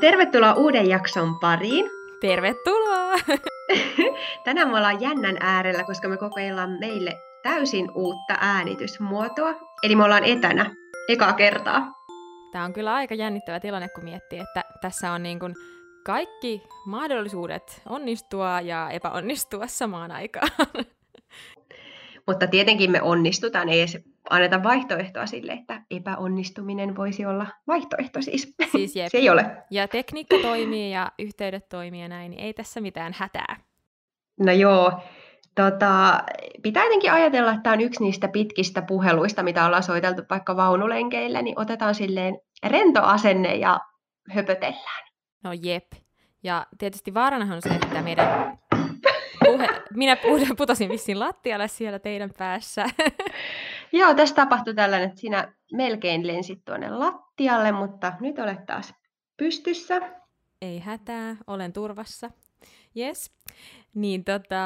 Tervetuloa uuden jakson pariin. Tervetuloa! Tänään me ollaan jännän äärellä, koska me kokeillaan meille täysin uutta äänitysmuotoa. Eli me ollaan etänä ekaa kertaa. Tämä on kyllä aika jännittävä tilanne, kun miettii, että tässä on niin kuin kaikki mahdollisuudet onnistua ja epäonnistua samaan aikaan. Mutta tietenkin me onnistutaan, ei anneta vaihtoehtoa sille, että epäonnistuminen voisi olla vaihtoehto siis. siis jep. Se ei ole. Ja tekniikka toimii ja yhteydet toimii ja näin, niin ei tässä mitään hätää. No joo, tota, pitää jotenkin ajatella, että tämä on yksi niistä pitkistä puheluista, mitä ollaan soiteltu vaikka vaunulenkeillä, niin otetaan silleen rento asenne ja höpötellään. No jep. Ja tietysti vaaranahan on se, että meidän puhe... Minä putosin vissiin lattialle siellä teidän päässä. Joo, tässä tapahtui tällainen, että sinä melkein lensit tuonne lattialle, mutta nyt olet taas pystyssä. Ei hätää, olen turvassa. Yes. Niin tota,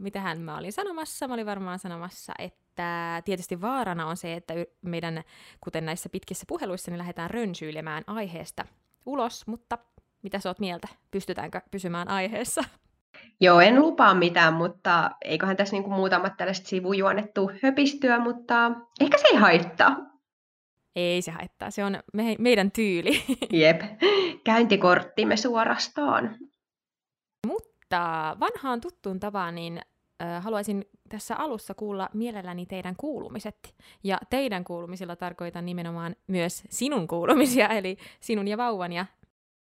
mitähän mä olin sanomassa? Mä olin varmaan sanomassa, että tietysti vaarana on se, että meidän, kuten näissä pitkissä puheluissa, niin lähdetään rönsyilemään aiheesta ulos, mutta mitä sä oot mieltä? Pystytäänkö pysymään aiheessa? Joo, en lupaa mitään, mutta eiköhän tässä niinku muutamat tällaiset sivujuonettu höpistyä, mutta ehkä se ei haittaa. Ei se haittaa, se on me, meidän tyyli. Jep, käyntikorttimme suorastaan. Mutta vanhaan tuttuun tapaan, niin äh, haluaisin tässä alussa kuulla mielelläni teidän kuulumiset. Ja teidän kuulumisilla tarkoitan nimenomaan myös sinun kuulumisia, eli sinun ja vauvan ja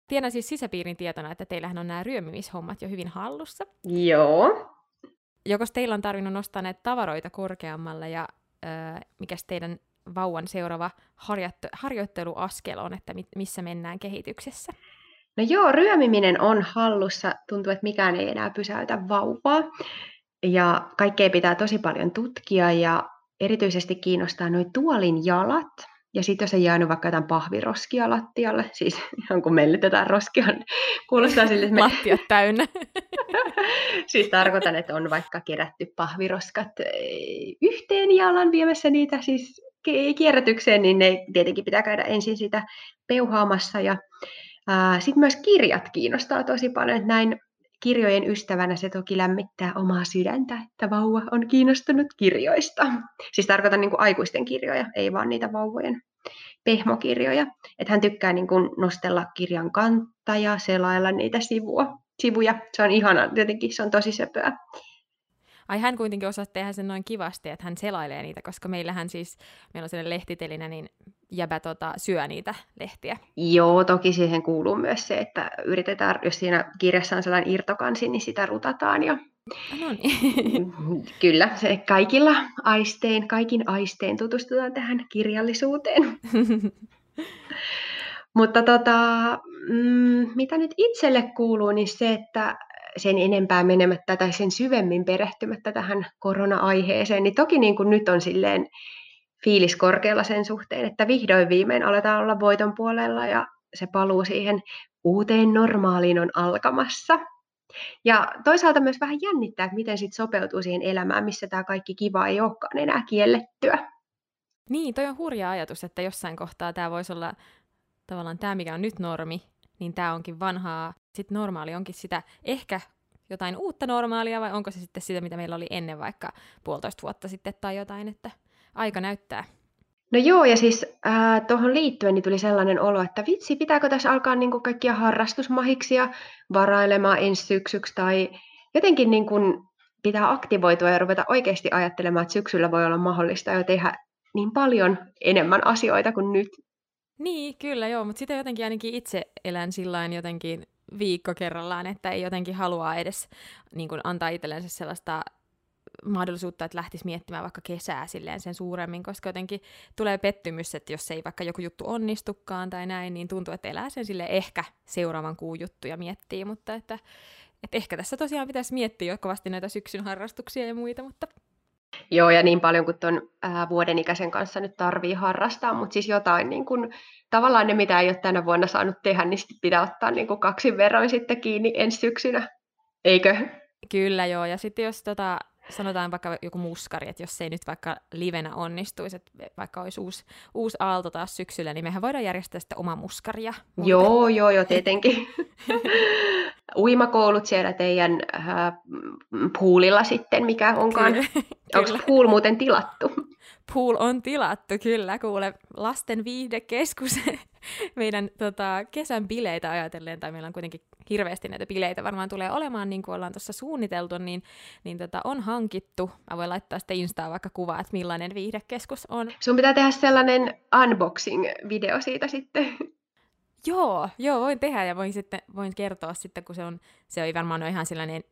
Tiedän siis sisäpiirin tietona, että teillähän on nämä ryömimishommat jo hyvin hallussa. Joo. Joko teillä on tarvinnut nostaa näitä tavaroita korkeammalle ja äh, mikä teidän vauvan seuraava harjoitt- harjoitteluaskel on, että mit- missä mennään kehityksessä? No joo, ryömiminen on hallussa. Tuntuu, että mikään ei enää pysäytä vauvaa. Ja kaikkea pitää tosi paljon tutkia ja erityisesti kiinnostaa noin tuolin jalat. Ja sitten jos on jäänyt vaikka jotain pahviroskia lattialle, siis ihan kun mellitetään roskia, niin kuulostaa sille, että me... Lattiat täynnä. siis tarkoitan, että on vaikka kerätty pahviroskat yhteen jalan viemässä niitä siis kierrätykseen, niin ne tietenkin pitää käydä ensin sitä peuhaamassa. Ja sitten myös kirjat kiinnostaa tosi paljon, että näin kirjojen ystävänä se toki lämmittää omaa sydäntä, että vauva on kiinnostunut kirjoista. Siis tarkoitan niin kuin aikuisten kirjoja, ei vaan niitä vauvojen pehmokirjoja. Että hän tykkää niin kuin nostella kirjan kantta ja selailla niitä sivua, sivuja. Se on ihana, tietenkin se on tosi söpöä. Ai hän kuitenkin osaa tehdä sen noin kivasti, että hän selailee niitä, koska meillähän siis, meillä on sellainen lehtitelinä, niin jäbä tota, syö niitä lehtiä. Joo, toki siihen kuuluu myös se, että yritetään, jos siinä kirjassa on sellainen irtokansi, niin sitä rutataan ja No niin. Kyllä, se kaikilla aistein, kaikin aistein tutustutaan tähän kirjallisuuteen. Mutta tota, mm, mitä nyt itselle kuuluu, niin se, että sen enempää menemättä tai sen syvemmin perehtymättä tähän korona-aiheeseen, niin toki niin kuin nyt on silleen fiilis korkealla sen suhteen, että vihdoin viimein aletaan olla voiton puolella ja se paluu siihen uuteen normaaliin on alkamassa. Ja toisaalta myös vähän jännittää, että miten sitten sopeutuu siihen elämään, missä tämä kaikki kiva ei olekaan enää kiellettyä. Niin, toi on hurja ajatus, että jossain kohtaa tämä voisi olla tavallaan tämä, mikä on nyt normi, niin tämä onkin vanhaa. Sitten normaali onkin sitä ehkä jotain uutta normaalia, vai onko se sitten sitä, mitä meillä oli ennen vaikka puolitoista vuotta sitten tai jotain, että aika näyttää. No joo, ja siis äh, tuohon liittyen niin tuli sellainen olo, että vitsi, pitääkö tässä alkaa niin kuin kaikkia harrastusmahiksia varailemaan ensi syksyksi, tai jotenkin niin kuin pitää aktivoitua ja ruveta oikeasti ajattelemaan, että syksyllä voi olla mahdollista jo tehdä niin paljon enemmän asioita kuin nyt. Niin, kyllä joo, mutta sitten jotenkin ainakin itse elän sillä jotenkin viikko kerrallaan, että ei jotenkin halua edes niin kuin, antaa itsellensä sellaista mahdollisuutta, että lähtisi miettimään vaikka kesää silleen sen suuremmin, koska jotenkin tulee pettymys, että jos ei vaikka joku juttu onnistukaan tai näin, niin tuntuu, että elää sen sille ehkä seuraavan kuun juttuja miettii, mutta että, että ehkä tässä tosiaan pitäisi miettiä jo kovasti näitä syksyn harrastuksia ja muita, mutta Joo, ja niin paljon kuin tuon vuoden ikäisen kanssa nyt tarvii harrastaa, mutta siis jotain niin kuin, tavallaan ne, mitä ei ole tänä vuonna saanut tehdä, niin pitää ottaa niin kaksin verran sitten kiinni ensi syksynä, eikö? Kyllä joo, ja sitten jos tota, sanotaan vaikka joku muskari, että jos se ei nyt vaikka livenä onnistuisi, että vaikka olisi uusi, uusi aalto taas syksyllä, niin mehän voidaan järjestää sitä oma muskaria. Joo, joo, joo, tietenkin. Uimakoulut siellä teidän äh, poolilla sitten, mikä onkaan. Onko pool muuten tilattu? Pool on tilattu, kyllä. Kuule, lasten viihdekeskus meidän tota, kesän bileitä ajatellen, tai meillä on kuitenkin hirveästi näitä bileitä varmaan tulee olemaan, niin kuin ollaan tuossa suunniteltu, niin, niin tota, on hankittu. Mä voin laittaa sitten Instaan vaikka kuvaa, että millainen viihdekeskus on. Sun pitää tehdä sellainen unboxing-video siitä sitten. Joo, joo, voin tehdä ja voin sitten voin kertoa sitten, kun se on, se ei varmaan ole ihan sellainen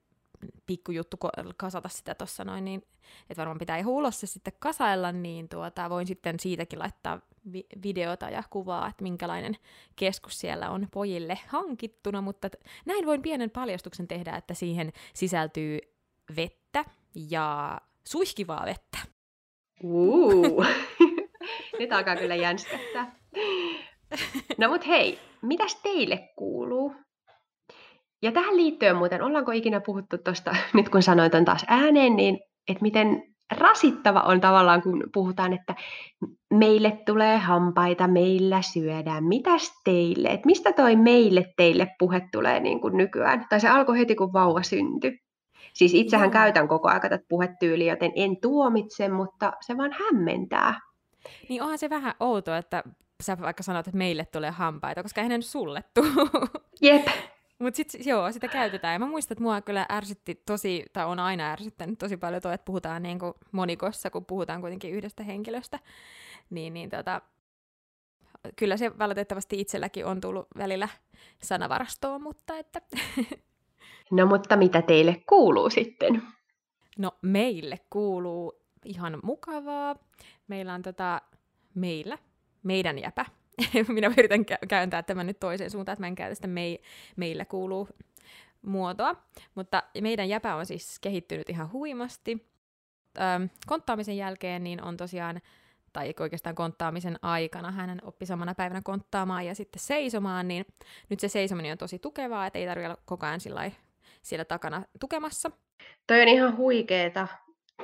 pikkujuttu kasata sitä tuossa noin, niin että varmaan pitää ihan ulos se sitten kasailla, niin tuota, voin sitten siitäkin laittaa vi- videota ja kuvaa, että minkälainen keskus siellä on pojille hankittuna, mutta t- näin voin pienen paljastuksen tehdä, että siihen sisältyy vettä ja suihkivaa vettä. Uh. Nyt alkaa kyllä jänskättää. No mut hei, mitäs teille kuuluu? Ja tähän liittyen muuten, ollaanko ikinä puhuttu tuosta, nyt kun sanoin ton taas ääneen, niin että miten rasittava on tavallaan, kun puhutaan, että meille tulee hampaita, meillä syödään. Mitäs teille? Et mistä toi meille teille puhe tulee niin kuin nykyään? Tai se alkoi heti, kun vauva syntyi. Siis itsehän käytän koko ajan tätä puhetyyliä, joten en tuomitse, mutta se vaan hämmentää. Niin onhan se vähän outo, että sä vaikka sanot, että meille tulee hampaita, koska eihän ne nyt sulle tuu. Jep. Mutta sitten joo, sitä käytetään. Ja mä muistan, että mua kyllä ärsytti tosi, tai on aina ärsyttänyt tosi paljon tuo, että puhutaan niin kuin monikossa, kun puhutaan kuitenkin yhdestä henkilöstä. Niin, niin tota, kyllä se valitettavasti itselläkin on tullut välillä sanavarastoon, mutta että... No mutta mitä teille kuuluu sitten? No meille kuuluu ihan mukavaa. Meillä on tota, meillä, meidän jäpä, minä yritän kä- kääntää tämän nyt toiseen suuntaan, että mä en käytä sitä mei- meillä kuuluu muotoa. Mutta meidän jäpä on siis kehittynyt ihan huimasti. Öm, konttaamisen jälkeen niin on tosiaan, tai oikeastaan konttaamisen aikana, hän oppi samana päivänä konttaamaan ja sitten seisomaan, niin nyt se seisominen on tosi tukevaa, että ei tarvitse olla koko ajan siellä takana tukemassa. Toi on ihan huikeeta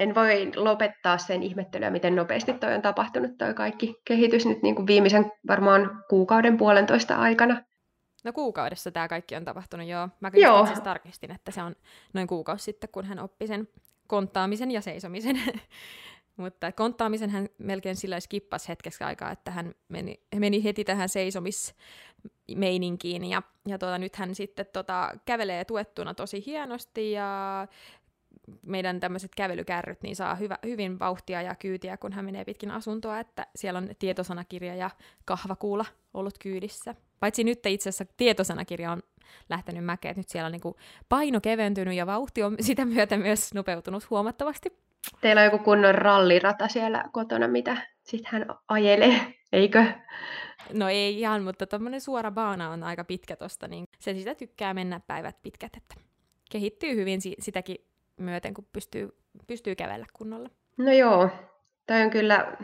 en voi lopettaa sen ihmettelyä, miten nopeasti toi on tapahtunut toi kaikki kehitys nyt niin kuin viimeisen varmaan kuukauden puolentoista aikana. No kuukaudessa tämä kaikki on tapahtunut, joo. Mä kyllä joo. siis tarkistin, että se on noin kuukausi sitten, kun hän oppi sen konttaamisen ja seisomisen. Mutta konttaamisen hän melkein sillä skippasi hetkeksi aikaa, että hän meni, meni heti tähän seisomismeininkiin. Ja, ja tuota, nyt hän sitten tota, kävelee tuettuna tosi hienosti ja meidän tämmöiset kävelykärryt niin saa hyvä, hyvin vauhtia ja kyytiä, kun hän menee pitkin asuntoa, että siellä on tietosanakirja ja kahvakuula ollut kyydissä. Paitsi nyt itse asiassa tietosanakirja on lähtenyt mäkeen, että nyt siellä on niin paino keventynyt ja vauhti on sitä myötä myös nopeutunut huomattavasti. Teillä on joku kunnon rallirata siellä kotona, mitä sitten hän ajelee, eikö? No ei ihan, mutta tuommoinen suora baana on aika pitkä tosta, niin se sitä tykkää mennä päivät pitkät, että kehittyy hyvin sitäkin myöten, kun pystyy, pystyy kävellä kunnolla. No joo, Tämä on kyllä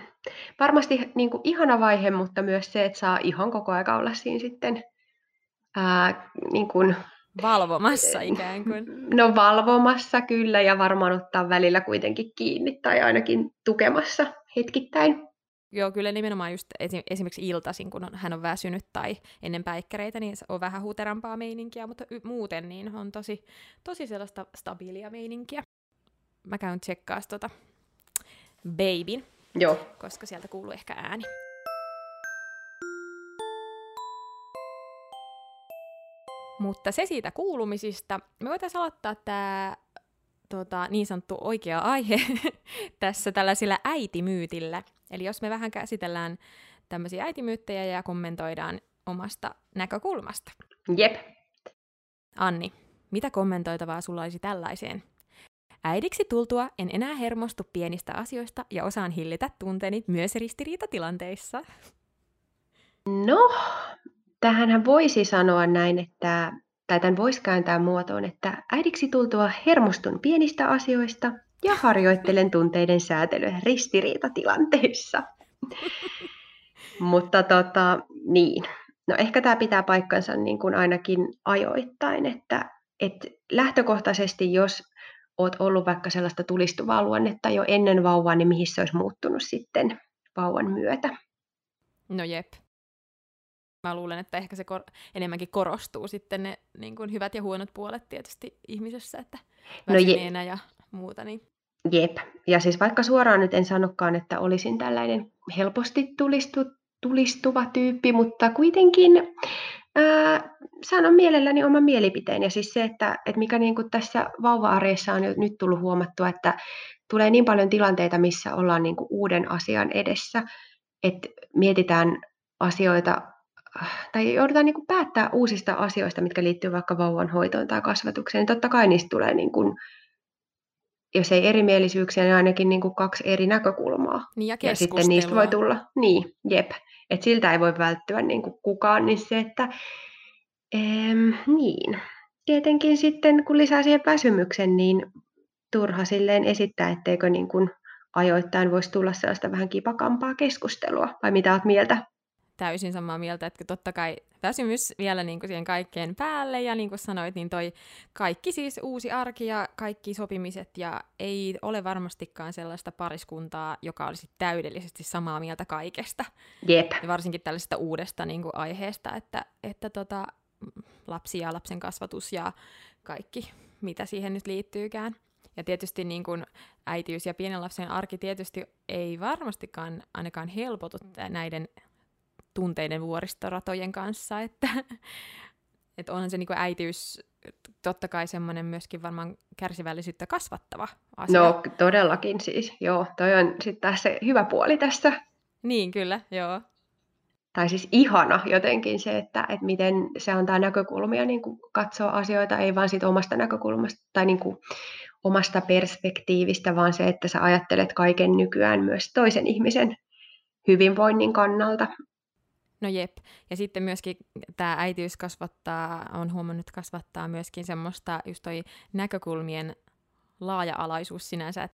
varmasti niin kuin ihana vaihe, mutta myös se, että saa ihan koko ajan olla siinä sitten ää, niin kuin, Valvomassa ikään kuin. No valvomassa kyllä ja varmaan ottaa välillä kuitenkin kiinni tai ainakin tukemassa hetkittäin. Joo, kyllä nimenomaan just esimerkiksi iltaisin, kun on, hän on väsynyt tai ennen päikkäreitä, niin se on vähän huuterampaa meininkiä, mutta y- muuten niin on tosi, tosi sellaista stabiilia meininkiä. Mä käyn tsekkaa tota Babyn, Joo. koska sieltä kuuluu ehkä ääni. Mutta se siitä kuulumisista. Me voitaisiin aloittaa tämä tota, niin sanottu oikea aihe tässä tällaisilla äitimyytillä. Eli jos me vähän käsitellään tämmöisiä äitimyyttejä ja kommentoidaan omasta näkökulmasta. Jep. Anni, mitä kommentoitavaa sulla olisi tällaiseen? Äidiksi tultua en enää hermostu pienistä asioista ja osaan hillitä tunteeni myös ristiriitatilanteissa. No, tähänhän voisi sanoa näin, että tai tämän voisi kääntää muotoon, että äidiksi tultua hermostun pienistä asioista ja harjoittelen tunteiden säätelyä ristiriitatilanteissa. Mutta tota, niin. No ehkä tämä pitää paikkansa niin kuin ainakin ajoittain, että, että lähtökohtaisesti jos oot ollut vaikka sellaista tulistuvaa luonnetta jo ennen vauvaa, niin mihin se olisi muuttunut sitten vauvan myötä. No jep. Mä luulen, että ehkä se kor- enemmänkin korostuu sitten ne niin kuin hyvät ja huonot puolet tietysti ihmisessä, että no je- ja muuta. Niin. Jep. Ja siis vaikka suoraan nyt en sanokaan, että olisin tällainen helposti tulistu, tulistuva tyyppi, mutta kuitenkin ää, sanon mielelläni oman mielipiteen. Ja siis se, että, että mikä niin kuin tässä vauva-arjessa on nyt tullut huomattua, että tulee niin paljon tilanteita, missä ollaan niin kuin uuden asian edessä, että mietitään asioita tai joudutaan niin kuin päättää uusista asioista, mitkä liittyy vaikka vauvan hoitoon tai kasvatukseen, niin totta kai niistä tulee, niin kuin, jos ei erimielisyyksiä, niin ainakin niin kuin kaksi eri näkökulmaa. Niin ja, ja sitten niistä voi tulla, niin, jep, että siltä ei voi välttyä niin kuin kukaan, niin se, että em, niin. Tietenkin sitten, kun lisää siihen väsymyksen, niin turha silleen esittää, etteikö niin kuin ajoittain voisi tulla sellaista vähän kipakampaa keskustelua, vai mitä olet mieltä? Täysin samaa mieltä, että totta kai väsymys vielä niin kuin siihen kaikkeen päälle, ja niin kuin sanoit, niin toi kaikki siis uusi arki ja kaikki sopimiset, ja ei ole varmastikaan sellaista pariskuntaa, joka olisi täydellisesti samaa mieltä kaikesta. Jep. Ja varsinkin tällaisesta uudesta niin kuin aiheesta, että, että tota, lapsi ja lapsen kasvatus ja kaikki, mitä siihen nyt liittyykään. Ja tietysti niin kuin äitiys ja pienen lapsen arki tietysti ei varmastikaan ainakaan helpotu näiden tunteiden vuoristoratojen kanssa, että, että onhan se niin kuin äitiys totta kai semmoinen myöskin varmaan kärsivällisyyttä kasvattava asia. No todellakin siis, joo. Toi on sitten taas se hyvä puoli tässä. Niin, kyllä, joo. Tai siis ihana jotenkin se, että, että miten se antaa näkökulmia niin kuin katsoa asioita, ei vain siitä omasta näkökulmasta tai niin kuin omasta perspektiivistä, vaan se, että sä ajattelet kaiken nykyään myös toisen ihmisen hyvinvoinnin kannalta. No jep. Ja sitten myöskin tämä äitiys kasvattaa, on huomannut kasvattaa myöskin semmoista just toi näkökulmien laaja-alaisuus sinänsä.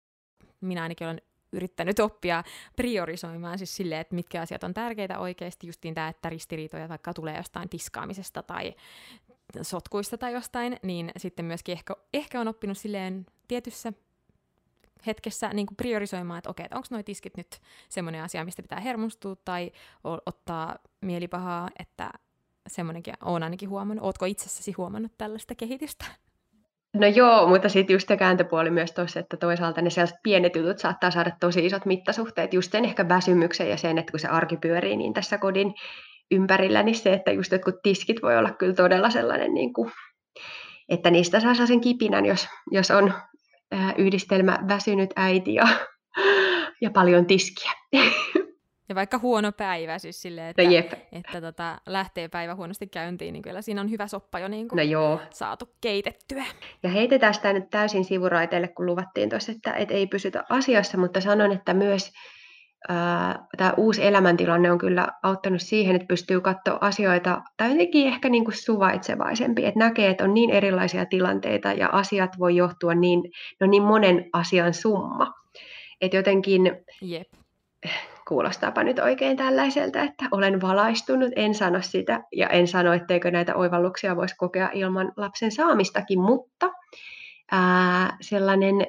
Minä ainakin olen yrittänyt oppia priorisoimaan siis silleen, että mitkä asiat on tärkeitä oikeasti, justiin tämä, että ristiriitoja vaikka tulee jostain tiskaamisesta tai sotkuista tai jostain, niin sitten myöskin ehkä, ehkä on oppinut silleen tietyssä hetkessä niin kuin priorisoimaan, että okei, että onko nuo tiskit nyt semmoinen asia, mistä pitää hermostua tai ottaa mielipahaa, että semmoinenkin on ainakin huomannut. Ootko itsessäsi huomannut tällaista kehitystä? No joo, mutta sitten just se kääntöpuoli myös tuossa, että toisaalta ne sellaiset pienet jutut saattaa saada tosi isot mittasuhteet, just sen ehkä väsymyksen ja sen, että kun se arki pyörii niin tässä kodin ympärillä, niin se, että just jotkut tiskit voi olla kyllä todella sellainen, niin kuin, että niistä saa sen kipinän, jos, jos on yhdistelmä väsynyt äiti ja, ja paljon tiskiä. Ja vaikka huono päivä, siis silleen, että, no jep. että tota, lähtee päivä huonosti käyntiin, niin kyllä siinä on hyvä soppa jo niin kuin no joo. saatu keitettyä. Ja heitetään sitä nyt täysin sivuraiteille, kun luvattiin tuossa, että, että ei pysytä asiassa, mutta sanon, että myös tämä uusi elämäntilanne on kyllä auttanut siihen, että pystyy katsoa asioita tai jotenkin ehkä niin kuin suvaitsevaisempi, että näkee, että on niin erilaisia tilanteita ja asiat voi johtua niin, no niin monen asian summa. Että jotenkin Jep. kuulostaapa nyt oikein tällaiselta, että olen valaistunut, en sano sitä ja en sano, etteikö näitä oivalluksia voisi kokea ilman lapsen saamistakin, mutta ää, sellainen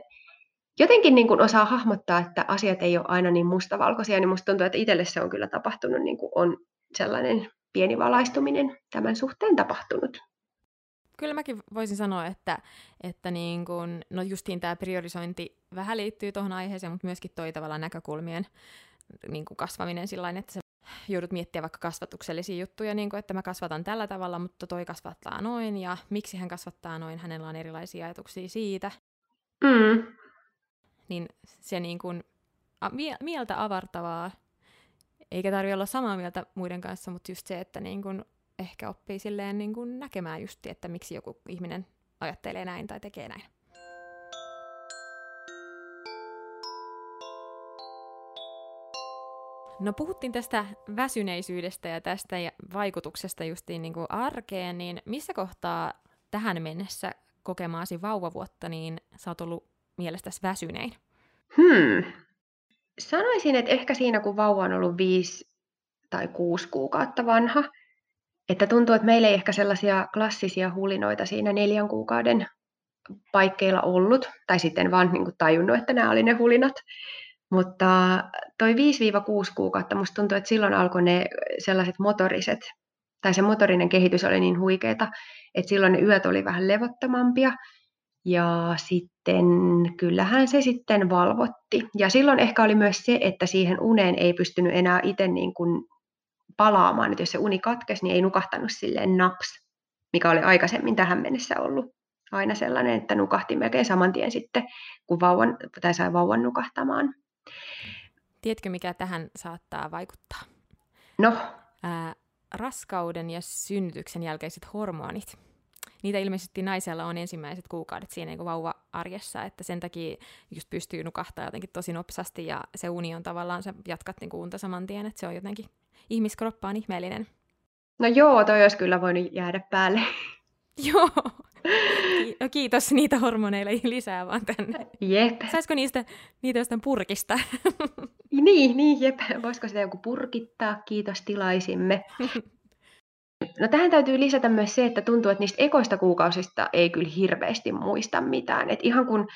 jotenkin niin kuin osaa hahmottaa, että asiat ei ole aina niin mustavalkoisia, niin musta tuntuu, että itselle se on kyllä tapahtunut, niin kuin on sellainen pieni valaistuminen tämän suhteen tapahtunut. Kyllä mäkin voisin sanoa, että, että niin kuin, no justiin tämä priorisointi vähän liittyy tuohon aiheeseen, mutta myöskin toi tavallaan näkökulmien niin kuin kasvaminen sillä että sä joudut miettimään vaikka kasvatuksellisia juttuja, niin kuin, että mä kasvatan tällä tavalla, mutta toi kasvattaa noin, ja miksi hän kasvattaa noin, hänellä on erilaisia ajatuksia siitä. Mm niin se niin kuin, mieltä avartavaa, eikä tarvitse olla samaa mieltä muiden kanssa, mutta just se, että niin kuin ehkä oppii silleen niin kuin näkemään just, että miksi joku ihminen ajattelee näin tai tekee näin. No puhuttiin tästä väsyneisyydestä ja tästä vaikutuksesta justiin niin kuin arkeen, niin missä kohtaa tähän mennessä kokemaasi vauvavuotta, niin sä oot ollut mielestäsi väsynein? Hmm. Sanoisin, että ehkä siinä, kun vauva on ollut viisi tai kuusi kuukautta vanha, että tuntuu, että meillä ei ehkä sellaisia klassisia hulinoita siinä neljän kuukauden paikkeilla ollut, tai sitten vaan niin kuin tajunnut, että nämä oli ne hulinat. Mutta toi 5-6 kuukautta, musta tuntuu, että silloin alkoi ne sellaiset motoriset, tai se motorinen kehitys oli niin huikeeta, että silloin ne yöt oli vähän levottomampia, ja sitten kyllähän se sitten valvotti. Ja silloin ehkä oli myös se, että siihen uneen ei pystynyt enää itse niin kuin palaamaan. Että jos se uni katkesi, niin ei nukahtanut silleen naps, mikä oli aikaisemmin tähän mennessä ollut aina sellainen, että nukahti melkein saman tien sitten, kun vauvan, tai sai vauvan nukahtamaan. Tiedätkö, mikä tähän saattaa vaikuttaa? No? Ää, raskauden ja synnytyksen jälkeiset hormonit niitä ilmeisesti naisella on ensimmäiset kuukaudet siinä niin vauva-arjessa, että sen takia just pystyy nukahtaa jotenkin tosi nopsasti ja se uni on tavallaan, sä jatkat niin unta saman tien, että se on jotenkin, ihmiskroppa on ihmeellinen. No joo, toi olisi kyllä voinut jäädä päälle. joo. Kiitos niitä hormoneilla lisää vaan tänne. Jep. Saisiko niistä, niitä jostain purkista? niin, niin, jep. Voisiko sitä joku purkittaa? Kiitos tilaisimme. No tähän täytyy lisätä myös se, että tuntuu, että niistä ekoista kuukausista ei kyllä hirveästi muista mitään. Et ihan kun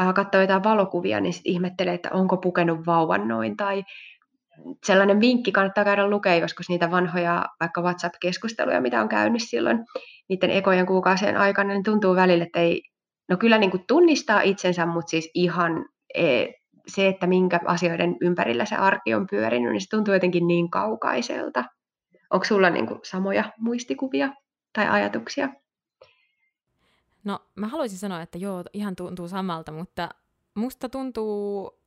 äh, katsoo jotain valokuvia, niin sit ihmettelee, että onko pukenut vauvan noin. Tai sellainen vinkki kannattaa käydä lukea joskus niitä vanhoja vaikka WhatsApp-keskusteluja, mitä on käynyt silloin niiden ekojen kuukausien aikana, niin tuntuu välillä, että ei, no kyllä niin kuin tunnistaa itsensä, mutta siis ihan e, se, että minkä asioiden ympärillä se arki on pyörinyt, niin se tuntuu jotenkin niin kaukaiselta. Onko sulla niin kuin samoja muistikuvia tai ajatuksia? No mä haluaisin sanoa, että joo, ihan tuntuu samalta, mutta musta tuntuu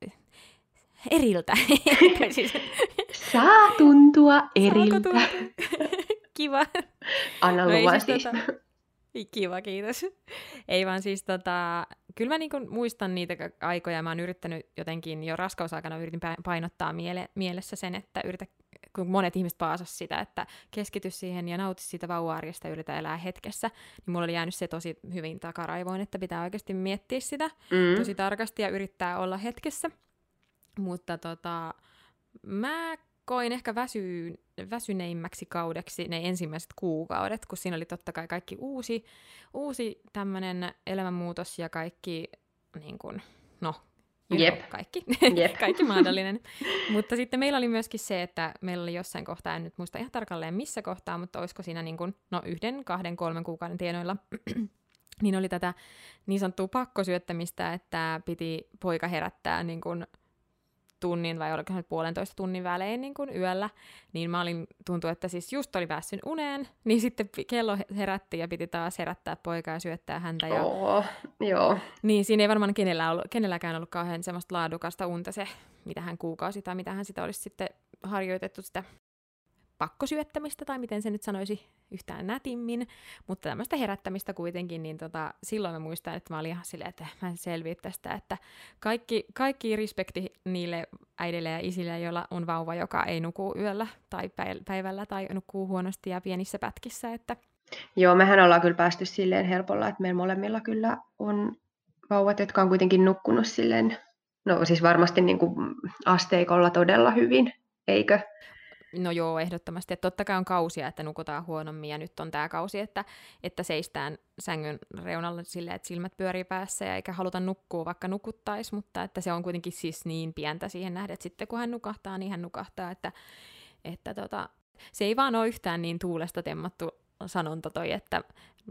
eriltä. siis... Saa tuntua eriltä. Tuntua? Kiva. Anna no luvan siis. siis. Tota... Kiva, kiitos. Ei vaan siis tota, kyllä mä niinku muistan niitä aikoja, mä oon yrittänyt jotenkin jo raskausaikana yritin painottaa miele- mielessä sen, että yritä kun monet ihmiset paasas sitä, että keskity siihen ja nauti siitä vauva-arjesta yritä elää hetkessä, niin mulla oli jäänyt se tosi hyvin takaraivoon, että pitää oikeasti miettiä sitä mm. tosi tarkasti ja yrittää olla hetkessä. Mutta tota, mä koin ehkä väsy, väsyneimmäksi kaudeksi ne ensimmäiset kuukaudet, kun siinä oli totta kai kaikki uusi, uusi tämmöinen elämänmuutos ja kaikki niin kun, no, Jep. Kaikki, Jep. kaikki mahdollinen. mutta sitten meillä oli myöskin se, että meillä oli jossain kohtaa, en nyt muista ihan tarkalleen missä kohtaa, mutta olisiko siinä niin kuin, no yhden, kahden, kolmen kuukauden tienoilla, niin oli tätä niin sanottua pakkosyöttämistä, että piti poika herättää niin kuin tunnin vai oliko se puolentoista tunnin välein niin kuin yöllä, niin mä olin, tuntui, että siis just oli päässyt uneen, niin sitten kello herätti ja piti taas herättää poikaa ja syöttää häntä. Ja... Oh, joo. Niin siinä ei varmaan kenellä ollut, kenelläkään ollut kauhean semmoista laadukasta unta se, mitä hän kuukausi tai mitä hän sitä olisi sitten harjoitettu sitä pakkosyöttämistä, tai miten se nyt sanoisi yhtään nätimmin, mutta tämmöistä herättämistä kuitenkin, niin tota, silloin mä muistan, että mä olin ihan silleen, että mä en selviä tästä, että kaikki, kaikki respekti niille äidille ja isille, joilla on vauva, joka ei nuku yöllä tai päivällä tai nukkuu huonosti ja pienissä pätkissä, että Joo, mehän ollaan kyllä päästy silleen helpolla, että meillä molemmilla kyllä on vauvat, jotka on kuitenkin nukkunut silleen, no siis varmasti niin kuin asteikolla todella hyvin, eikö? No joo, ehdottomasti. Että totta kai on kausia, että nukutaan huonommin, ja nyt on tämä kausi, että, että seistään sängyn reunalla silleen, että silmät pyörii päässä, ja eikä haluta nukkua, vaikka nukuttaisi, mutta että se on kuitenkin siis niin pientä siihen nähden, että sitten kun hän nukahtaa, niin hän nukahtaa, että, että tota, se ei vaan ole yhtään niin tuulesta temmattu sanonta toi, että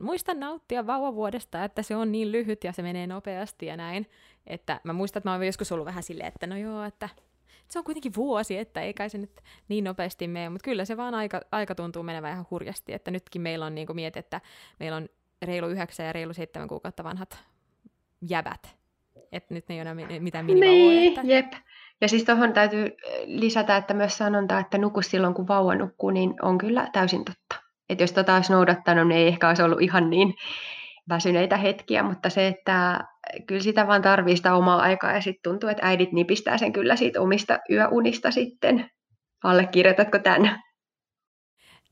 muista nauttia vauvavuodesta, että se on niin lyhyt ja se menee nopeasti ja näin. Että mä muistan, että mä oon joskus ollut vähän silleen, että no joo, että se on kuitenkin vuosi, että ei kai se nyt niin nopeasti mene, mutta kyllä se vaan aika, aika tuntuu menevän ihan hurjasti, että nytkin meillä on niin kuin mieti, että meillä on reilu yhdeksän ja reilu seitsemän kuukautta vanhat jävät, että nyt ne ei ole enää mitään minivauvoja. Niin, että... jep. Ja siis tuohon täytyy lisätä, että myös sanonta, että nuku silloin, kun vauva nukkuu, niin on kyllä täysin totta. Että jos tota olisi noudattanut, niin ei ehkä olisi ollut ihan niin väsyneitä hetkiä, mutta se, että kyllä sitä vaan tarvii sitä omaa aikaa ja sitten tuntuu, että äidit nipistää sen kyllä siitä omista yöunista sitten. Allekirjoitatko tämän?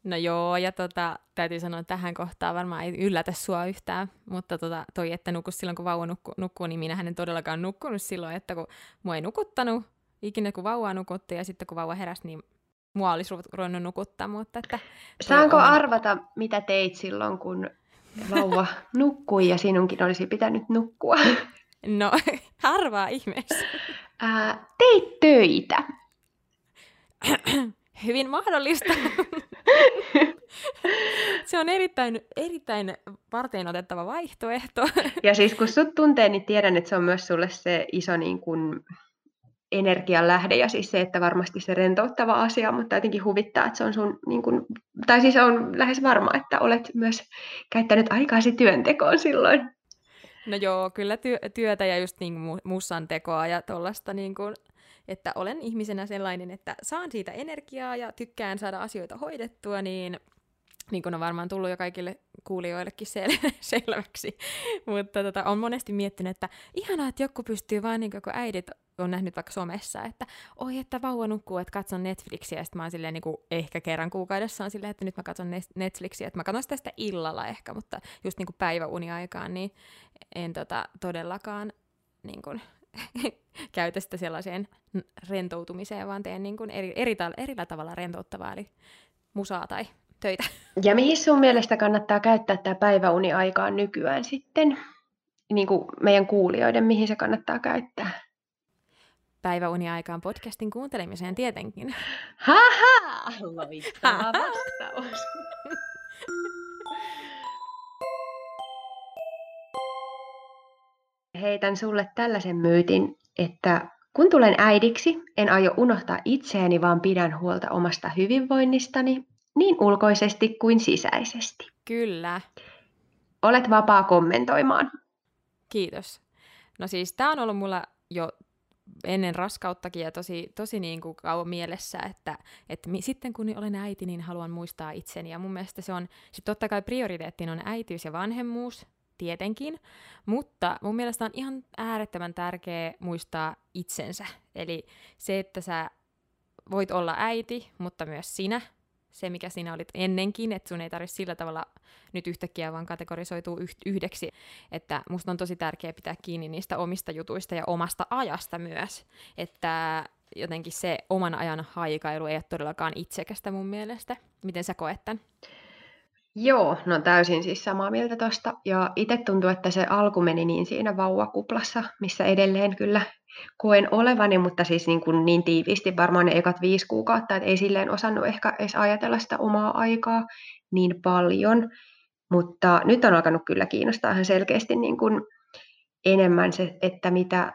No joo, ja tota, täytyy sanoa, että tähän kohtaan varmaan ei yllätä sua yhtään, mutta tota, toi, että nukus silloin, kun vauva nukku, nukkuu, niin minähän en todellakaan nukkunut silloin, että kun mua ei nukuttanut, ikinä kun vauva nukutti, ja sitten kun vauva heräsi, niin mua olisi ruvennut nukuttaa, mutta että... Saanko on... arvata, mitä teit silloin, kun Vauva nukkui ja sinunkin olisi pitänyt nukkua. No, harvaa ihmeessä. Ää, teit töitä. Hyvin mahdollista. se on erittäin, erittäin varteen otettava vaihtoehto. ja siis kun sut tuntee, niin tiedän, että se on myös sulle se iso niin kun, energian lähde ja siis se, että varmasti se rentouttava asia, mutta jotenkin huvittaa, että se on sun, niin kun, tai siis on lähes varma, että olet myös käyttänyt aikaasi työntekoon silloin. No joo, kyllä työ, työtä ja just niin mussan tekoa ja tuollaista niin että olen ihmisenä sellainen, että saan siitä energiaa ja tykkään saada asioita hoidettua, niin niin kuin on varmaan tullut jo kaikille kuulijoillekin sel- selväksi. Mutta tota, on monesti miettinyt, että ihanaa, että joku pystyy vaan, niin kuin äidit on nähnyt vaikka somessa, että oi, että vauva nukkuu, että katson Netflixiä, ja sitten mä oon silleen niin kuin, ehkä kerran kuukaudessa on silleen, että nyt mä katson Netflixiä, että mä katson sitä, sitä illalla ehkä, mutta just niin päiväuniaikaan, niin en tota, todellakaan niin kuin, käytä sitä sellaiseen rentoutumiseen, vaan teen niin kuin eri, eri, eri tavalla rentouttavaa, eli musaa tai töitä. Ja mihin sun mielestä kannattaa käyttää tämä päiväuniaikaa nykyään sitten? Niin kuin meidän kuulijoiden, mihin se kannattaa käyttää? Päiväuniaikaan podcastin kuuntelemiseen tietenkin. Haha! Loistava vastaus. Heitän sulle tällaisen myytin, että kun tulen äidiksi, en aio unohtaa itseäni, vaan pidän huolta omasta hyvinvoinnistani niin ulkoisesti kuin sisäisesti. Kyllä. Olet vapaa kommentoimaan. Kiitos. No siis tämä on ollut mulla jo ennen raskauttakin ja tosi, tosi niin kuin kauan mielessä, että, että sitten kun olen äiti, niin haluan muistaa itseni. Ja mun mielestä se on, sit totta kai prioriteettiin on äitiys ja vanhemmuus, tietenkin, mutta mun mielestä on ihan äärettömän tärkeä muistaa itsensä. Eli se, että sä voit olla äiti, mutta myös sinä, se, mikä sinä olit ennenkin, että sun ei tarvitse sillä tavalla nyt yhtäkkiä vaan kategorisoituu yhdeksi. Että musta on tosi tärkeää pitää kiinni niistä omista jutuista ja omasta ajasta myös. Että jotenkin se oman ajan haikailu ei ole todellakaan itsekästä mun mielestä. Miten sä koet tämän? Joo, no täysin siis samaa mieltä tosta. Ja itse tuntuu, että se alku meni niin siinä vauvakuplassa, missä edelleen kyllä koen olevani, mutta siis niin, kuin niin tiiviisti varmaan ne ekat viisi kuukautta, että ei silleen osannut ehkä edes ajatella sitä omaa aikaa niin paljon. Mutta nyt on alkanut kyllä kiinnostaa ihan selkeästi niin kuin enemmän se, että mitä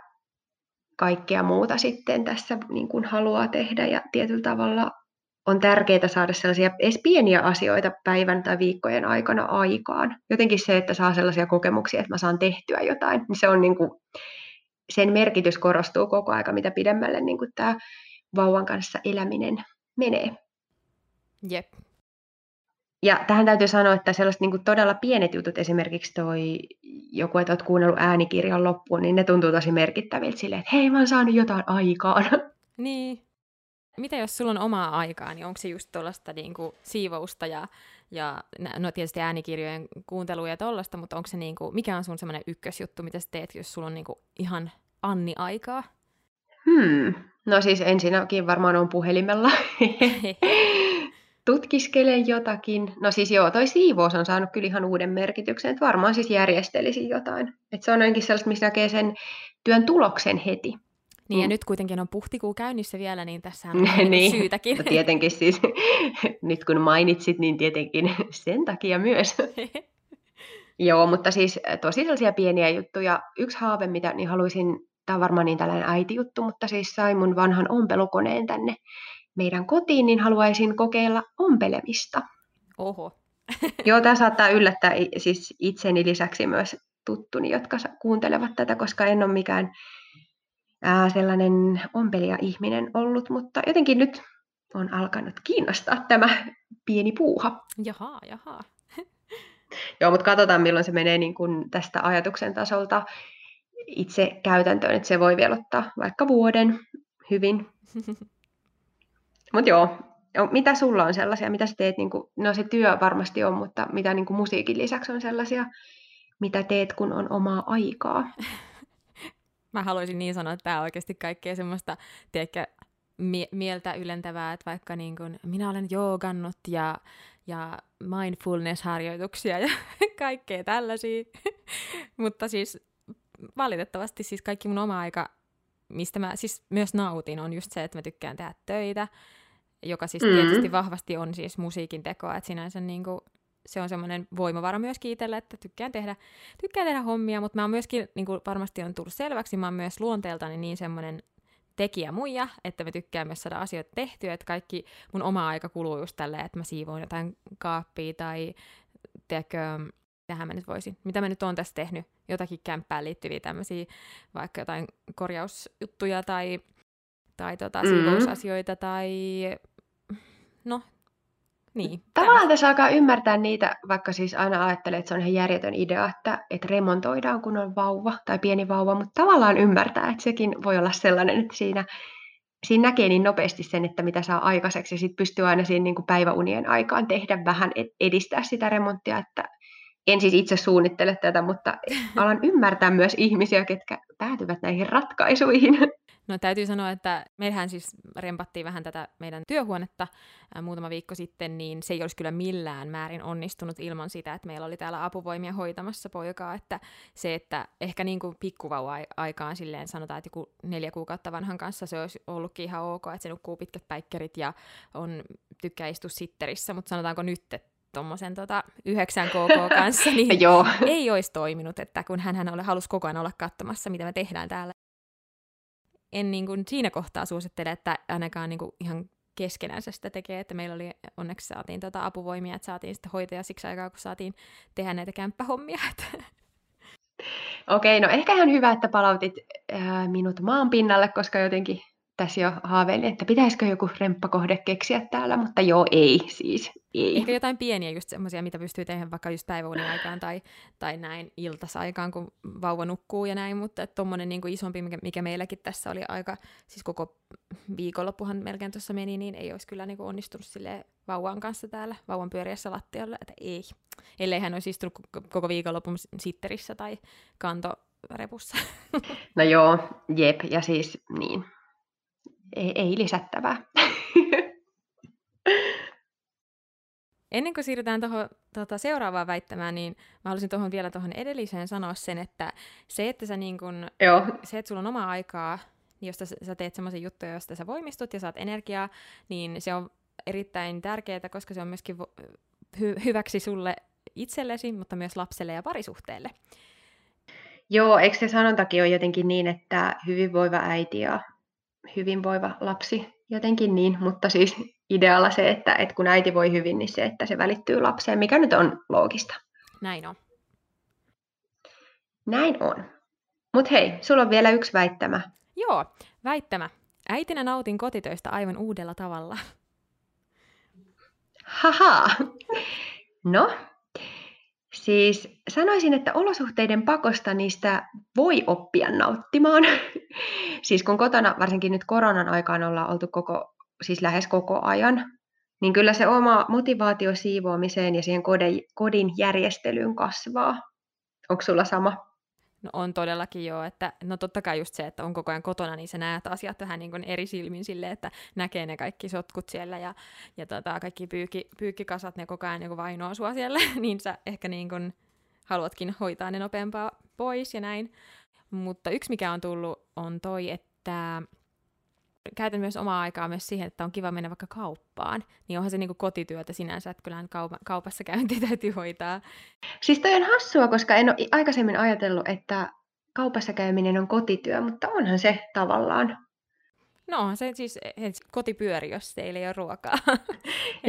kaikkea muuta sitten tässä niin kuin haluaa tehdä ja tietyllä tavalla on tärkeää saada sellaisia edes pieniä asioita päivän tai viikkojen aikana aikaan. Jotenkin se, että saa sellaisia kokemuksia, että mä saan tehtyä jotain, niin se on niin kuin, sen merkitys korostuu koko aika, mitä pidemmälle niin kuin tämä vauvan kanssa eläminen menee. Jep. Ja tähän täytyy sanoa, että sellaiset niin kuin todella pienet jutut, esimerkiksi toi joku, että olet kuunnellut äänikirjan loppuun, niin ne tuntuu tosi merkittäviltä silleen, että hei, mä oon saanut jotain aikaan. Niin, mitä jos sulla on omaa aikaa, niin onko se just tuollaista niinku siivousta ja, ja no tietysti äänikirjojen kuuntelua ja tollasta, mutta onko se niinku, mikä on sun semmoinen ykkösjuttu, mitä sä teet, jos sulla on niinku ihan Anni-aikaa? Hmm. No siis ensinnäkin varmaan on puhelimella. Tutkiskelen jotakin. No siis joo, toi siivous on saanut kyllä ihan uuden merkityksen, että varmaan siis järjestelisin jotain. Että se on ainakin sellaista, missä näkee sen työn tuloksen heti. Niin, mm. ja nyt kuitenkin on puhtikuu käynnissä vielä, niin tässä on niin, niin. syytäkin. No, tietenkin siis, nyt kun mainitsit, niin tietenkin sen takia myös. Joo, mutta siis tosi sellaisia pieniä juttuja. Yksi haave, mitä niin haluaisin, tämä on varmaan niin tällainen äitijuttu, mutta siis sain mun vanhan ompelukoneen tänne meidän kotiin, niin haluaisin kokeilla ompelemista. Oho. Joo, tämä saattaa yllättää siis itseni lisäksi myös tuttuni, jotka kuuntelevat tätä, koska en ole mikään ää, sellainen ompelija ihminen ollut, mutta jotenkin nyt on alkanut kiinnostaa tämä pieni puuha. Jaha, jaha. Joo, mutta katsotaan milloin se menee niin kuin tästä ajatuksen tasolta itse käytäntöön, että se voi vielä ottaa vaikka vuoden hyvin. mutta joo, mitä sulla on sellaisia, mitä sä teet, niin kuin, no se työ varmasti on, mutta mitä niin kuin musiikin lisäksi on sellaisia, mitä teet, kun on omaa aikaa? mä haluaisin niin sanoa, että tämä on oikeasti kaikkea semmoista, tiedätkö, mie- mieltä ylentävää, että vaikka niin kun, minä olen joogannut ja, ja mindfulness-harjoituksia ja kaikkea tällaisia. Mutta siis valitettavasti siis kaikki mun oma aika, mistä mä siis myös nautin, on just se, että mä tykkään tehdä töitä, joka siis mm. tietysti vahvasti on siis musiikin tekoa, että sinänsä niin kuin, se on semmoinen voimavara myöskin itselle, että tykkään tehdä, tykkään tehdä hommia, mutta mä oon myöskin, niin kuin varmasti on tullut selväksi, mä oon myös luonteeltani niin semmoinen tekijä muija, että mä tykkään myös saada asioita tehtyä, että kaikki mun oma aika kuluu just tälleen, että mä siivoin jotain kaappia tai tiedätkö, tähän mä nyt voisin, mitä mä nyt oon tässä tehnyt, jotakin kämppään liittyviä tämmöisiä, vaikka jotain korjausjuttuja tai, tai tota, mm-hmm. siivousasioita tai no, niin. Tavallaan tässä alkaa ymmärtää niitä, vaikka siis aina ajattelee, että se on ihan järjetön idea, että, että remontoidaan, kun on vauva tai pieni vauva, mutta tavallaan ymmärtää, että sekin voi olla sellainen, että siinä, siinä näkee niin nopeasti sen, että mitä saa aikaiseksi, ja sitten pystyy aina siinä niin kuin päiväunien aikaan tehdä vähän, edistää sitä remonttia, että en siis itse suunnittele tätä, mutta alan ymmärtää myös ihmisiä, ketkä päätyvät näihin ratkaisuihin. No täytyy sanoa, että meillähän siis rempattiin vähän tätä meidän työhuonetta ää, muutama viikko sitten, niin se ei olisi kyllä millään määrin onnistunut ilman sitä, että meillä oli täällä apuvoimia hoitamassa poikaa, että se, että ehkä niin kuin pikkuvauva-aikaan silleen sanotaan, että joku neljä kuukautta vanhan kanssa se olisi ollutkin ihan ok, että se nukkuu pitkät päikkerit ja on tykkää istua sitterissä, mutta sanotaanko nyt, että tuommoisen tota 9 KK kanssa, niin Joo. ei olisi toiminut, että kun hän halusi koko ajan olla katsomassa, mitä me tehdään täällä en niin kuin siinä kohtaa suosittele, että ainakaan niin kuin ihan keskenänsä sitä tekee, että meillä oli, onneksi saatiin tota apuvoimia, että saatiin sitten hoitaja siksi aikaa, kun saatiin tehdä näitä kämppähommia. Okei, no ehkä ihan hyvä, että palautit ää, minut maan pinnalle, koska jotenkin tässä jo haaveilin, että pitäisikö joku remppakohde keksiä täällä, mutta joo, ei siis. Ei. Ehkä jotain pieniä just semmoisia, mitä pystyy tehdä vaikka just päiväunin aikaan tai, tai näin iltasaikaan, kun vauva nukkuu ja näin, mutta tuommoinen niin isompi, mikä, mikä meilläkin tässä oli aika, siis koko viikonloppuhan melkein tuossa meni, niin ei olisi kyllä niin kuin onnistunut sille vauvan kanssa täällä, vauvan pyöriessä lattialla, että ei. Ellei hän olisi istunut koko viikonlopun sitterissä tai kantorepussa. No joo, jep, ja siis niin, ei, ei lisättävää. Ennen kuin siirrytään tuohon tuota, seuraavaan väittämään, niin mä haluaisin tuohon vielä tuohon edelliseen sanoa sen, että se, että sä niin kun, Joo. se, että sulla on omaa aikaa, niin josta sä teet semmoisia juttuja, joista sä voimistut ja saat energiaa, niin se on erittäin tärkeää, koska se on myöskin vo- hy- hyväksi sulle itsellesi, mutta myös lapselle ja parisuhteelle. Joo, eikö se sanontakin ole jotenkin niin, että hyvinvoiva äiti ja hyvinvoiva lapsi jotenkin niin, mutta siis idealla se, että, että kun äiti voi hyvin, niin se, että se välittyy lapseen, mikä nyt on loogista. Näin on. Näin on. Mutta hei, sulla on vielä yksi väittämä. Joo, väittämä. Äitinä nautin kotitöistä aivan uudella tavalla. Haha. No, Siis sanoisin, että olosuhteiden pakosta niistä voi oppia nauttimaan. siis kun kotona, varsinkin nyt koronan aikaan ollaan oltu koko, siis lähes koko ajan, niin kyllä se oma motivaatio siivoamiseen ja siihen kodin, kodin järjestelyyn kasvaa. Onko sulla sama? No on todellakin joo, että no totta kai just se, että on koko ajan kotona, niin sä näet asiat vähän niin kuin eri silmin silleen, että näkee ne kaikki sotkut siellä ja, ja tota, kaikki pyykki, pyykkikasat, ne koko ajan niin vainoa sua siellä, niin sä ehkä niin kuin haluatkin hoitaa ne nopeampaa pois ja näin. Mutta yksi mikä on tullut on toi, että käytän myös omaa aikaa myös siihen, että on kiva mennä vaikka kauppaan, niin onhan se niin kuin kotityötä sinänsä, että kyllähän kaupa, kaupassa käynti täytyy hoitaa. Siis toi on hassua, koska en ole aikaisemmin ajatellut, että kaupassa käyminen on kotityö, mutta onhan se tavallaan. No onhan se siis kotipyöri, jos teillä ei ole ruokaa.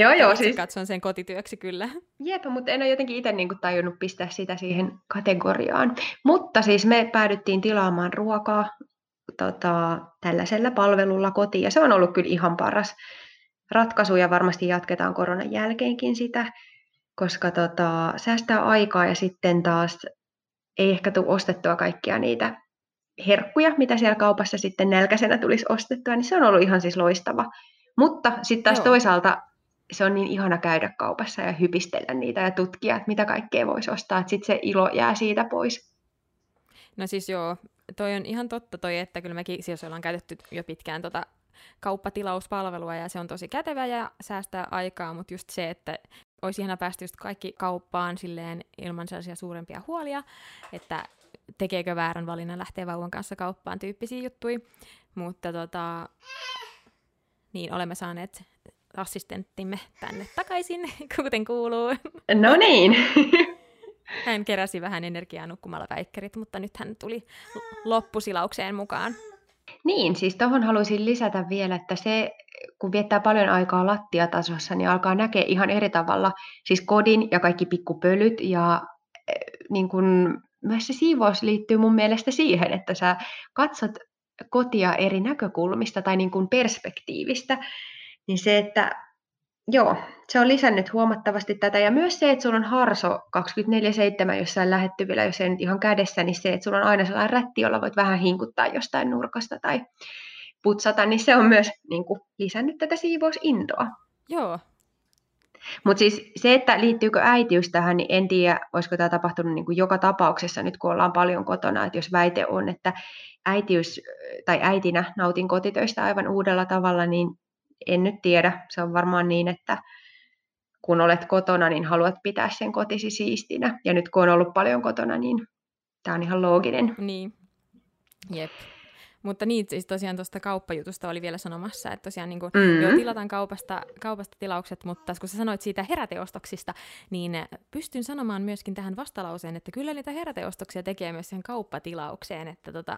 joo, joo. Siis... Katson sen kotityöksi kyllä. Jep, mutta en ole jotenkin itse niin kuin, tajunnut pistää sitä siihen kategoriaan. Mutta siis me päädyttiin tilaamaan ruokaa tota, tällaisella palvelulla kotiin. Ja se on ollut kyllä ihan paras ratkaisu ja varmasti jatketaan koronan jälkeenkin sitä, koska tota, säästää aikaa ja sitten taas ei ehkä tule ostettua kaikkia niitä herkkuja, mitä siellä kaupassa sitten nälkäisenä tulisi ostettua, niin se on ollut ihan siis loistava. Mutta sitten taas Joo. toisaalta se on niin ihana käydä kaupassa ja hypistellä niitä ja tutkia, että mitä kaikkea voisi ostaa, että sitten se ilo jää siitä pois. No siis joo, toi on ihan totta toi, että kyllä mekin siis ollaan käytetty jo pitkään tota kauppatilauspalvelua ja se on tosi kätevä ja säästää aikaa, mutta just se, että olisi ihana päästä just kaikki kauppaan silleen ilman sellaisia suurempia huolia, että tekeekö väärän valinnan lähtee vauvan kanssa kauppaan tyyppisiä juttuja. Mutta tota, niin olemme saaneet assistenttimme tänne takaisin, kuten kuuluu. No niin. Hän keräsi vähän energiaa nukkumalla väikkärit, mutta nyt hän tuli loppusilaukseen mukaan. Niin, siis tuohon haluaisin lisätä vielä, että se, kun viettää paljon aikaa lattiatasossa, niin alkaa näkeä ihan eri tavalla siis kodin ja kaikki pikkupölyt ja eh, niin kun, myös se siivous liittyy mun mielestä siihen, että sä katsot kotia eri näkökulmista tai niin kuin perspektiivistä, niin se, että joo, se on lisännyt huomattavasti tätä. Ja myös se, että sulla on harso 24-7 jossain lähettyvillä, jos ei nyt ihan kädessä, niin se, että sulla on aina sellainen rätti, jolla voit vähän hinkuttaa jostain nurkasta tai putsata, niin se on myös niin kuin, lisännyt tätä siivousintoa. Joo. Mutta siis se, että liittyykö äitiys tähän, niin en tiedä, olisiko tämä tapahtunut niin kuin joka tapauksessa nyt, kun ollaan paljon kotona, että jos väite on, että äitiys tai äitinä nautin kotitöistä aivan uudella tavalla, niin en nyt tiedä. Se on varmaan niin, että kun olet kotona, niin haluat pitää sen kotisi siistinä. Ja nyt kun on ollut paljon kotona, niin tämä on ihan looginen. Niin, jep. Mutta niin, siis tosiaan tuosta kauppajutusta oli vielä sanomassa, että tosiaan niin kuin, mm-hmm. joo, tilataan kaupasta, kaupasta tilaukset, mutta kun sä sanoit siitä heräteostoksista, niin pystyn sanomaan myöskin tähän vastalauseen, että kyllä niitä heräteostoksia tekee myös siihen kauppatilaukseen, että tota,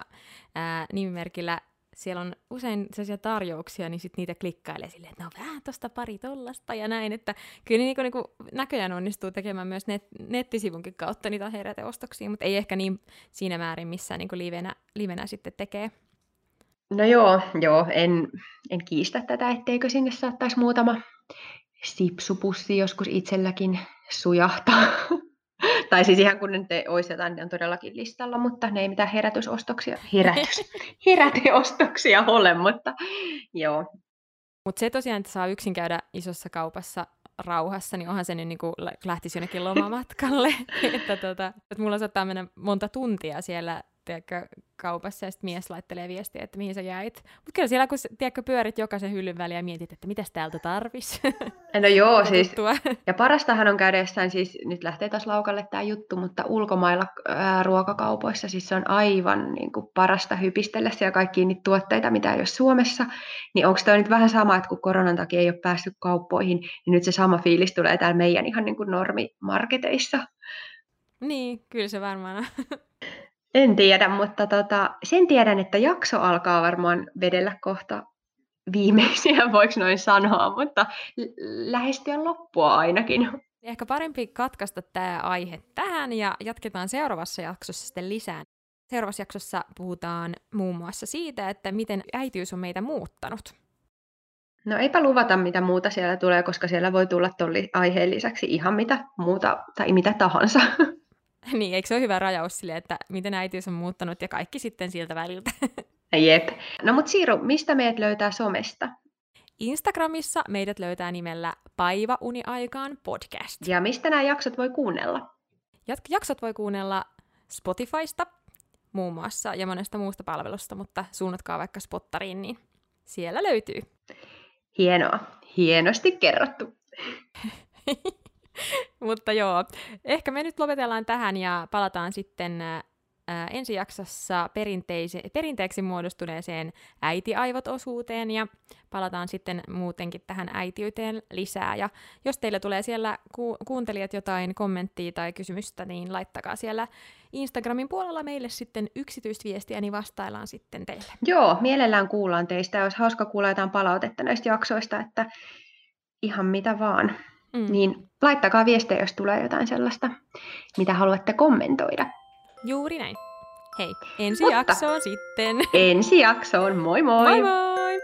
ää, nimimerkillä siellä on usein sellaisia tarjouksia, niin sitten niitä klikkailee silleen, että no vähän tosta pari tollasta ja näin, että kyllä niin kuin, näköjään onnistuu tekemään myös net, nettisivunkin kautta niitä heräteostoksia, mutta ei ehkä niin siinä määrin, missä niin livenä, livenä sitten tekee. No joo, joo en, en kiistä tätä, etteikö sinne saattaisi muutama sipsupussi joskus itselläkin sujahtaa. tai siis ihan kun ne olisi jotain, ne on todellakin listalla, mutta ne ei mitään herätysostoksia, herätys, heräteostoksia ole, mutta joo. Mutta se tosiaan, että saa yksin käydä isossa kaupassa rauhassa, niin onhan se nyt niin kuin lähtisi jonnekin lomamatkalle. että, tota, että mulla saattaa mennä monta tuntia siellä tiedätkö, kaupassa ja sitten mies laittelee viestiä, että mihin sä jäit. Mutta kyllä siellä, kun tiedätkö, pyörit jokaisen hyllyn väliä ja mietit, että mitäs täältä tarvis. No joo, siis, ja parastahan on käydä jossain, siis nyt lähtee taas laukalle tämä juttu, mutta ulkomailla ää, ruokakaupoissa siis se on aivan niin kuin, parasta hypistellä siellä kaikkiin niitä tuotteita, mitä ei ole Suomessa. Niin onko toi nyt vähän sama, että kun koronan takia ei ole päässyt kauppoihin, niin nyt se sama fiilis tulee täällä meidän ihan niin kuin normimarketeissa. Niin, kyllä se varmaan on. En tiedä, mutta tota, sen tiedän, että jakso alkaa varmaan vedellä kohta viimeisiä, voiko noin sanoa, mutta lähestyä loppua ainakin. Ehkä parempi katkaista tämä aihe tähän ja jatketaan seuraavassa jaksossa sitten lisää. Seuraavassa jaksossa puhutaan muun muassa siitä, että miten äitiys on meitä muuttanut. No eipä luvata, mitä muuta siellä tulee, koska siellä voi tulla tuon aiheen lisäksi ihan mitä muuta tai mitä tahansa. Niin, eikö se ole hyvä rajaus sille, että miten äitiys on muuttanut ja kaikki sitten siltä väliltä? Jep. No mut Siiru, mistä meidät löytää somesta? Instagramissa meidät löytää nimellä Paiva Uniaikaan podcast. Ja mistä nämä jaksot voi kuunnella? Jaksot voi kuunnella Spotifysta muun muassa ja monesta muusta palvelusta, mutta suunnatkaa vaikka Spottariin, niin siellä löytyy. Hienoa. Hienosti kerrottu. Mutta joo, ehkä me nyt lopetellaan tähän ja palataan sitten ää, ensi jaksossa perinteeksi muodostuneeseen äitiaivot-osuuteen ja palataan sitten muutenkin tähän äitiyteen lisää. Ja jos teillä tulee siellä ku- kuuntelijat jotain kommenttia tai kysymystä, niin laittakaa siellä Instagramin puolella meille sitten yksityisviestiä, niin vastaillaan sitten teille. Joo, mielellään kuullaan teistä. Olisi hauska kuulla jotain palautetta näistä jaksoista, että ihan mitä vaan. Mm. Niin laittakaa viestejä, jos tulee jotain sellaista, mitä haluatte kommentoida. Juuri näin. Hei, ensi Mutta jaksoon sitten. Ensi jaksoon, moi moi! Moi moi!